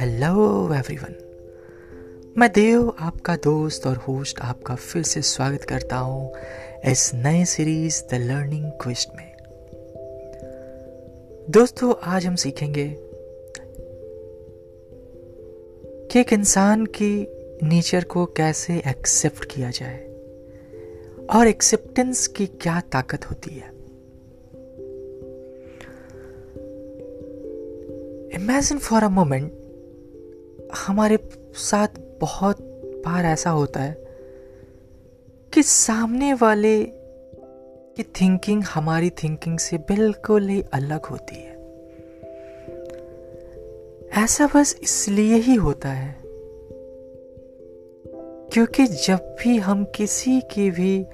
Hello everyone मैं देव, आपका दोस्त और होस्ट आपका फिर से स्वागत करता हूँ इस नए सीरीज़ द लर्निंग क्विस्ट में। दोस्तों, आज हम सीखेंगे कि एक इंसान की नेचर को कैसे एक्सेप्ट किया जाए और एक्सेप्टेंस की क्या ताकत होती है। इमेजिन फॉर अ मोमेंट हमारे साथ बहुत बार ऐसा होता है कि सामने वाले की थिंकिंग हमारी थिंकिंग से बिल्कुल ही अलग होती है। ऐसा बस इसलिए ही होता है क्योंकि जब भी हम किसी के भी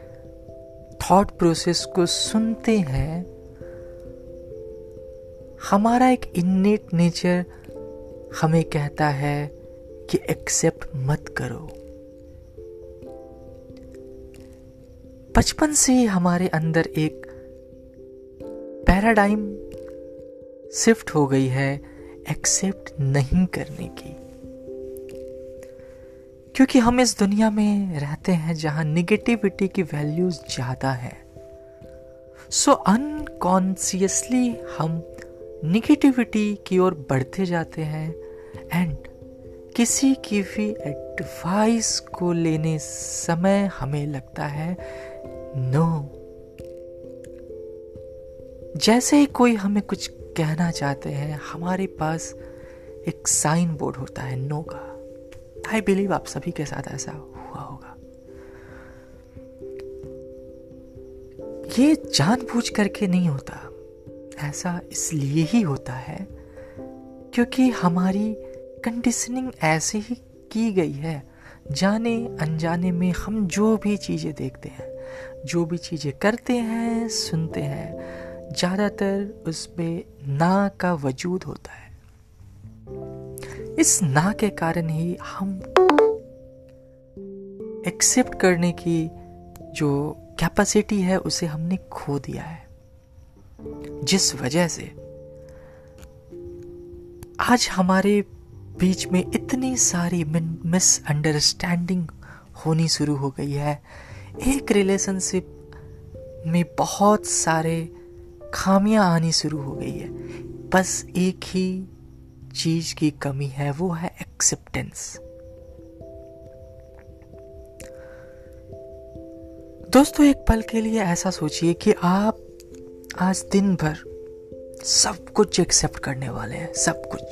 थॉट प्रोसेस को सुनते हैं हमारा एक इन्नेट नेचर हमें कहता है कि एक्सेप्ट मत करो। बचपन से ही हमारे अंदर एक पैराडाइम शिफ्ट हो गई है एक्सेप्ट नहीं करने की। क्योंकि हम इस दुनिया में रहते हैं जहाँ निगेटिविटी की वैल्यूज़ ज़्यादा है। सो अनकॉन्सियसली हम निगेटिविटी की ओर बढ़ते जाते हैं एंड किसी की भी एडवाइस को लेने समय हमें लगता है नो no. जैसे ही कोई हमें कुछ कहना चाहते हैं, हमारे पास एक साइन बोर्ड होता है नो का। आई बिलीव आप सभी के साथ ऐसा हुआ होगा। ये जानबूझ करके नहीं होता। ऐसा इसलिए ही होता है क्योंकि हमारी कंडीशनिंग ऐसे ही की गई है। जाने, अनजाने में हम जो भी चीज़ें देखते हैं, जो भी चीज़ें करते हैं, सुनते हैं, ज़्यादातर उसमें ना का वजूद होता है। इस ना के कारण ही हम एक्सेप्ट करने की जो कैपेसिटी है, उसे हमने खो दिया है। जिस वजह से आज हमारे बीच में इतनी सारी मिसअंडरस्टैंडिंग होनी शुरू हो गई है। एक रिलेशनशिप में बहुत सारे खामियाँ आनी शुरू हो गई है। बस एक ही चीज़ की कमी है, वो है एक्सेप्टेंस दोस्तों, एक पल के लिए ऐसा सोचिए कि आप आज दिन भर सब कुछ एक्सेप्ट करने वाले हैं, सब कुछ।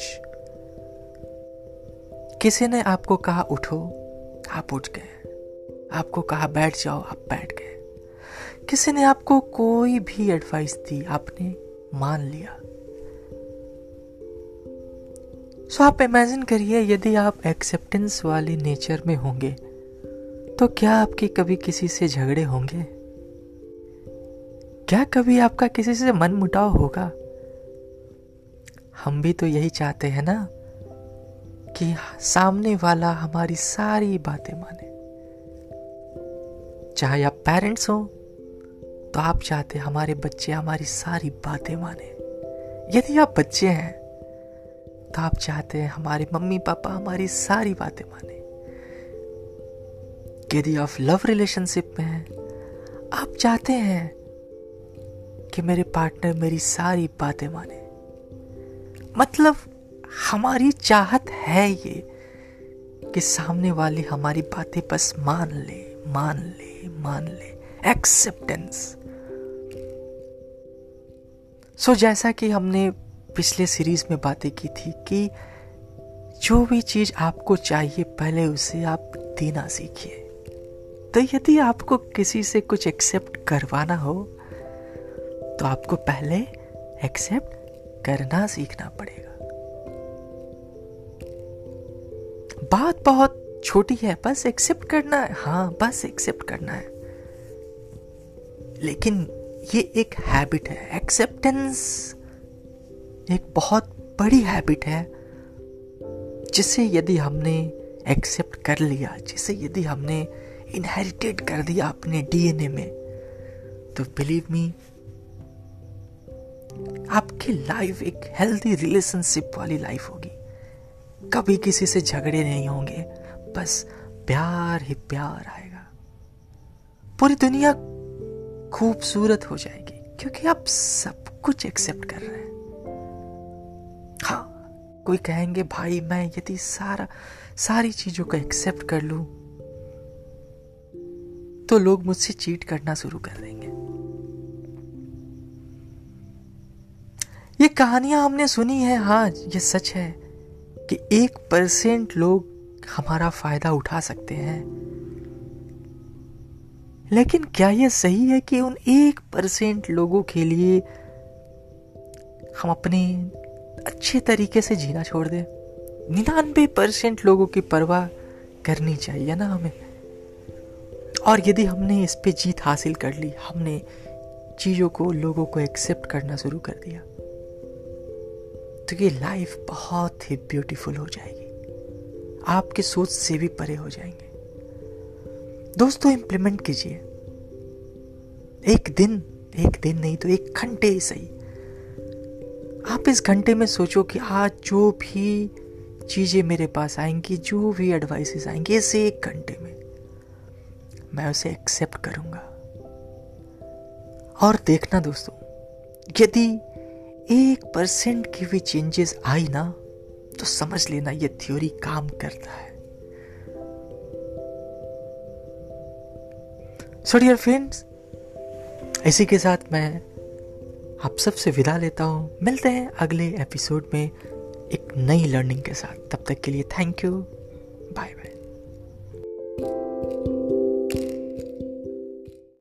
किसी ने आपको कहा, उठो, आप उठ गए। आपको कहा, बैठ जाओ, आप बैठ गए। किसी ने आपको कोई भी एडवाइस दी, आपने मान लिया। सो आप इमेजिन करिए, यदि आप एक्सेप्टेंस वाली नेचर में होंगे तो क्या आपके कभी किसी से झगड़े होंगे? क्या कभी आपका किसी से मन मुटाव होगा? हम भी तो यही चाहते हैं ना कि सामने वाला हमारी सारी बातें माने। चाहे आप पेरेंट्स हो तो आप चाहते हमारे बच्चे हमारी सारी बातें माने। यदि आप बच्चे हैं तो आप चाहते हैं हमारे मम्मी पापा हमारी सारी बातें माने। यदि आप लव रिलेशनशिप में हैं, आप चाहते हैं कि मेरे पार्टनर मेरी सारी बातें माने। मतलब हमारी चाहत है ये कि सामने वाले हमारी बातें बस मान ले मान ले मान ले। एक्सेप्टेंस सो so, जैसा कि हमने पिछले सीरीज़ में बातें की थी कि जो भी चीज़ आपको चाहिए पहले उसे आप देना सीखिए। तो यदि आपको किसी से कुछ एक्सेप्ट करवाना हो तो आपको पहले एक्सेप्ट करना सीखना पड़ेगा। बात बहुत छोटी है, बस एक्सेप्ट करना है। हाँ बस एक्सेप्ट करना है। लेकिन ये एक हैबिट है। एक्सेप्टेंस एक बहुत बड़ी हैबिट है, जिसे यदि हमने एक्सेप्ट कर लिया, जिसे यदि हमने इनहेरिटेड कर दिया अपने डीएनए में तो बिलीव मी आपकी लाइफ एक हेल्दी रिलेशनशिप वाली लाइफ होगी। कभी किसी से झगड़े नहीं होंगे, बस प्यार ही प्यार आएगा। पूरी दुनिया खूबसूरत हो जाएगी, क्योंकि आप सब कुछ एक्सेप्ट कर रहे हैं। हाँ कोई कहेंगे, भाई, मैं यदि सारा, सारी चीज़ों को एक्सेप्ट कर लूँ तो लोग मुझसे चीट करना शुरू कर देंगे। कहानियाँ हमने सुनी है। हाँ ये सच है कि एक परसेंट लोग हमारा फ़ायदा उठा सकते हैं। लेकिन क्या यह सही है कि उन एक परसेंट लोगों के लिए हम अपने अच्छे तरीके से जीना छोड़ दें? निन्यानवे परसेंट लोगों की परवाह करनी चाहिए ना हमें। और यदि हमने इस पे जीत हासिल कर ली, हमने चीज़ों को, लोगों को एक्सेप्ट करना शुरू कर दिया। तो ये लाइफ बहुत ही ब्यूटीफुल हो जाएगी। आपकी सोच से भी परे हो जाएँगे। दोस्तों इंप्लीमेंट कीजिए। एक दिन एक दिन नहीं तो एक घंटे ही सही। आप इस घंटे में सोचो कि आज जो भी चीज़ें मेरे पास आएँगी, जो भी एडवाइसेस आएँगे, इस एक घंटे में मैं उसे एक्सेप्ट करूँगा। और देखना दोस्तों, यदि एक परसेंट की भी चेंजेस आई ना तो समझ लेना ये थ्योरी काम करता है। सो डियर फ्रेंड्स इसी के साथ मैं आप सबसे विदा लेता हूँ। मिलते हैं अगले एपिसोड में एक नई लर्निंग के साथ। तब तक के लिए थैंक यू बाय बाय